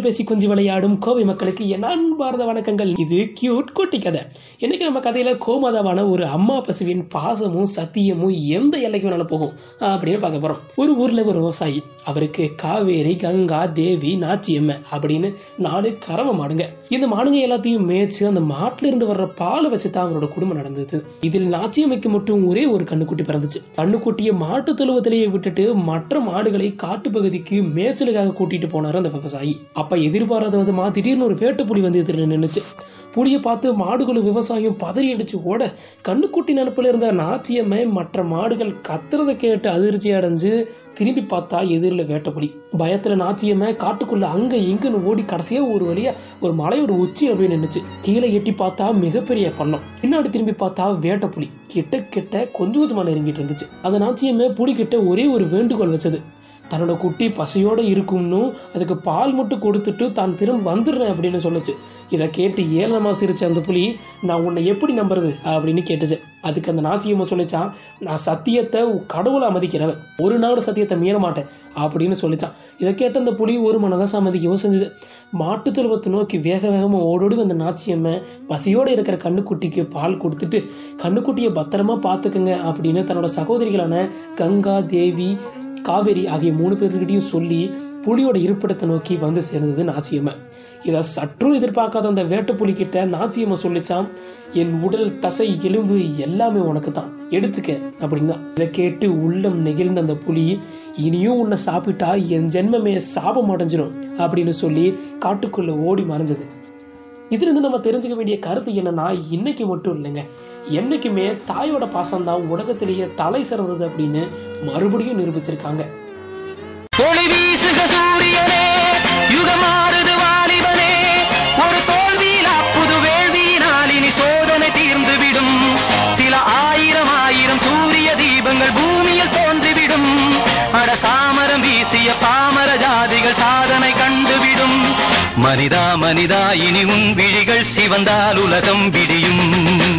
குழந்தைகள் பேசி கொஞ்சி விளையாடும் கோவை மக்களுக்கு என் அன்பார்ந்த வணக்கங்கள். இது கியூட் குட்டி கதை. இன்னைக்கு நம்ம கதையில கோமாதாவான ஒரு அம்மா பசுவின் பாசமும் சத்தியமும் எந்த எல்லைக்கு வேணாலும் போகும் அப்படின்னு பார்க்க போறோம். ஒரு ஊர்ல ஒரு விவசாயி அவருக்கு காவேரி கங்கா தேவி நாச்சியம்ம அப்படின்னு நாலு கறவை மாடுங்க. இந்த மாடுங்க எல்லாத்தையும் மேய்ச்சு அந்த மாட்டுல இருந்து வர்ற பாலை வச்சு தான் அவரோட குடும்பம் நடந்தது. இதில் நாச்சியம்மைக்கு மட்டும் ஒரே ஒரு கண்ணுக்குட்டி பிறந்துச்சு. கண்ணுக்குட்டியை மாட்டு தொழுவத்திலேயே விட்டுட்டு மற்ற மாடுகளை காட்டுப்பகுதிக்கு மேய்ச்சலுக்காக கூட்டிட்டு போனார் அந்த விவசாயி. அப்ப அப்போ எதிர்பாராத விதமாக திடீர்னு ஒரு வேட்டை புலி வந்து எதிரில் நின்றுச்சு புலியை பார்த்து மாடுகளும் விவசாயம் பதறி அடிச்சு ஓட கண்ணுக்குட்டி நினப்பில் இருந்த நாச்சியம்மை மற்ற மாடுகள் கத்துறதை கேட்டு அதிர்ச்சி அடைஞ்சு திரும்பி பார்த்தா எதிரில் வேட்டப்புலி பயத்துல நாச்சியம்மை காட்டுக்குள்ளே அங்கே இங்குன்னு ஓடி கடைசியாக ஒரு வழியா ஒரு மலையோட உச்சி போய் நின்றுச்சு கீழே எட்டி பார்த்தா மிகப்பெரிய பள்ளம் பின்னாடி திரும்பி பார்த்தா வேட்டப்புலி கிட்ட கிட்ட கொஞ்சம் கொஞ்சமாக நெருங்கிட்டு இருந்துச்சு. அந்த நாச்சியம்மை புலிக்கிட்ட ஒரே ஒரு வேண்டுகோள் வச்சது. தன்னோட குட்டி பசியோட இருக்கும்னு அதுக்கு பால் மட்டும் கொடுத்துட்டு தான் திரும்ப வந்துடுறேன் அப்படின்னு சொல்லுச்சு. இதை கேட்டு ஏளனமா சிரிச்ச அந்த புலி நான் உன்னை எப்படி நம்புறது? அப்படின்னு கேட்டுச்சு. அதுக்கு அந்த நாச்சியம்மா சொல்லிச்சான் நான் சத்தியத்தை கடவுளை மதிக்கிறவன். ஒரு நாள் சத்தியத்தை மீற மாட்டேன் அப்படின்னு சொல்லிச்சான். இதை கேட்டு அந்த புலி ஒரு மனதான் சம்மதிக்கவும் செஞ்சது. மாட்டு தொழுவத்தை நோக்கி வேக வேகமாக ஓடோடி வந்த நாச்சியம்மை பசியோடு இருக்கிற கண்ணுக்குட்டிக்கு பால் கொடுத்துட்டு கண்ணுக்குட்டியை பத்திரமா பார்த்துக்குங்க அப்படின்னு தன்னோட சகோதரிகளான கங்கா தேவி காவேரி ஆகிய மூணு பேர்கிட்டையும் சொல்லி புலியோட இருப்பிடத்தை நோக்கி வந்து சேர்ந்தது நாச்சியம்மை இதை சற்றும் எதிர்பார்க்காத அந்த வேட்டப்புலி கிட்ட நாச்சியம்மை சொல்லிச்சான் என் உடல் தசை எலும்பு எல்லாமே உனக்கு தான் எடுத்துக்க அப்படின்னு. தான் இதை கேட்டு உள்ளம் நெகிழ்ந்த அந்த புலி இனியும் உன்னை சாப்பிட்டா என் ஜென்மமே சாபம் அடைஞ்சிடும் அப்படின்னு சொல்லி காட்டுக்குள்ள ஓடி மறைஞ்சது. இதுலேருந்து நம்ம தெரிஞ்சுக்க வேண்டிய கருத்து என்னன்னா இன்னைக்கு மட்டும் இல்லைங்க. என்னைக்குமே தாயோட பாசம் தான் உலகத்திலேயே தலை சிறந்தது அப்படின்னு மறுபடியும் நிரூபிச்சிருக்காங்க. சாமரம் வீசிய பாமர ஜாதிகள் சாதனை கண்டுவிடும். மனிதா மனிதா இனி உன் விழிகள் சிவந்தால் உலகம் விடியும்.